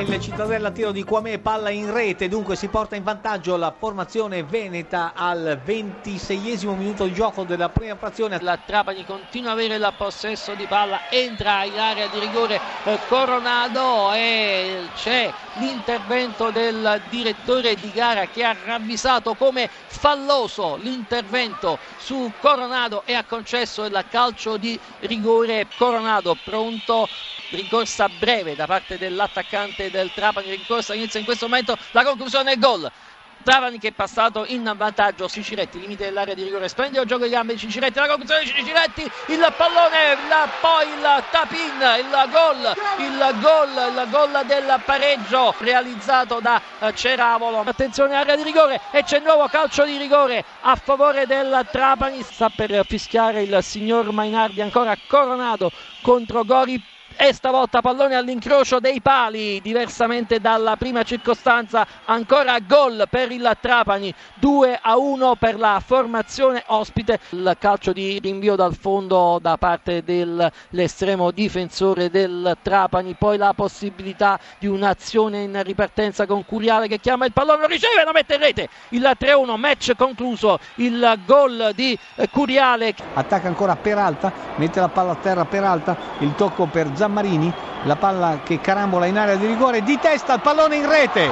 il Cittadella tiro di Quame, palla in rete, dunque si porta in vantaggio la formazione veneta al 26esimo minuto di gioco della prima frazione. La Trapani continua ad avere il possesso di palla, entra in area di rigore eh, Coronado e c'è l'intervento del direttore di gara che ha ravvisato come falloso l'intervento su Coronado e ha concesso il calcio di rigore Coronado pronto rincorsa breve da parte dell'attaccante del Trapani rincorsa inizia in questo momento la conclusione è gol. Travani che è passato in vantaggio Ciciretti, limite dell'area di rigore splendido gioco di gambe di Ciciretti, la conclusione di Ciciretti il pallone, la, poi il tap-in il gol, il gol il gol del pareggio realizzato da eh, Ceravolo. Attenzione area di rigore e c'è nuovo calcio di rigore a favore del Trapani. Sta per fischiare il signor Mainardi ancora coronato contro Gori e stavolta pallone all'incrocio dei pali diversamente dalla prima circostanza ancora gol per il Trapani 2 a 1 per la formazione ospite. Il calcio di rinvio dal fondo da parte dell'estremo difensore del Trapani poi la possibilità di un'azione in ripartenza con Curiale che chiama il pallone lo riceve lo mette in rete. Il 3-1 match concluso. Il gol di Curiale. Attacca ancora Peralta mette la palla a terra Peralta il tocco per Zampa Marini, la palla che carambola in area di rigore, di testa il pallone in rete,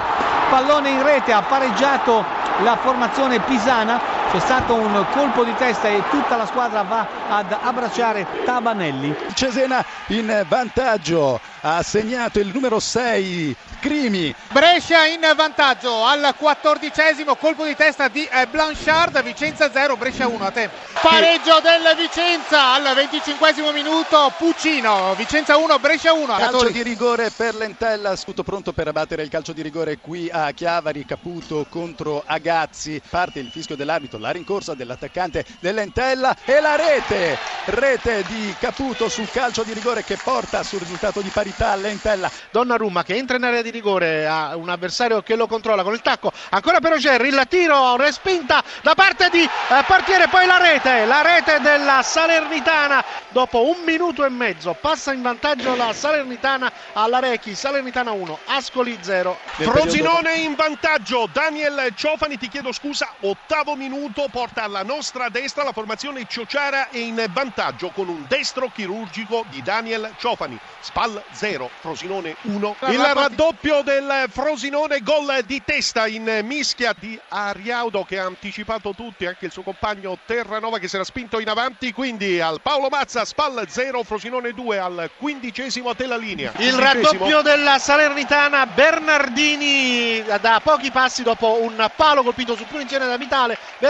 pallone in rete, ha pareggiato la formazione pisana, c'è stato un colpo di testa e tutta la squadra va ad abbracciare Tabanelli. Cesena in vantaggio, ha segnato il numero 6 Crimi. Brescia in vantaggio al quattordicesimo colpo di testa di eh, Blanchard, Vicenza 0, Brescia 1 a te. Pareggio del Vicenza al venticinquesimo minuto, Puccino, Vicenza 1, Brescia 1. Calcio di rigore per Lentella, scuto pronto per abbattere il calcio di rigore qui a Chiavari, Caputo contro Agazzi, parte il fischio dell'arbitro, la rincorsa dell'attaccante dell'Entella e la rete, rete di Caputo sul calcio di rigore che porta sul risultato di parità Lentella. Donnarumma che entra in area di rigore a un avversario che lo controlla con il tacco. Ancora per Oger il tiro respinta da parte di eh, portiere poi la rete la rete della Salernitana. Dopo un minuto e mezzo passa in vantaggio la Salernitana alla Rechi Salernitana 1 Ascoli 0 Frosinone in vantaggio. Daniel Ciofani ti chiedo scusa ottavo minuto porta alla nostra destra la formazione Ciociara è in vantaggio con un destro chirurgico di Daniel Ciofani. Spal 0 Frosinone 1 il raddoppio doppio del Frosinone, gol di testa in mischia di Ariaudo che ha anticipato tutti, anche il suo compagno Terranova che si era spinto in avanti, quindi al Paolo Mazza, Spal 0, Frosinone 2 al quindicesimo della linea. Il raddoppio della Salernitana, Bernardini da pochi passi dopo un palo colpito sul punizione da Vitale, Bernardini,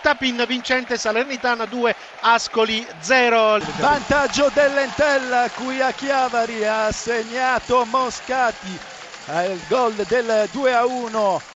tapin vincente, Salernitana 2, Ascoli 0. Vantaggio dell'Entella qui a Chiavari ha segnato Moscati il gol del 2 a 1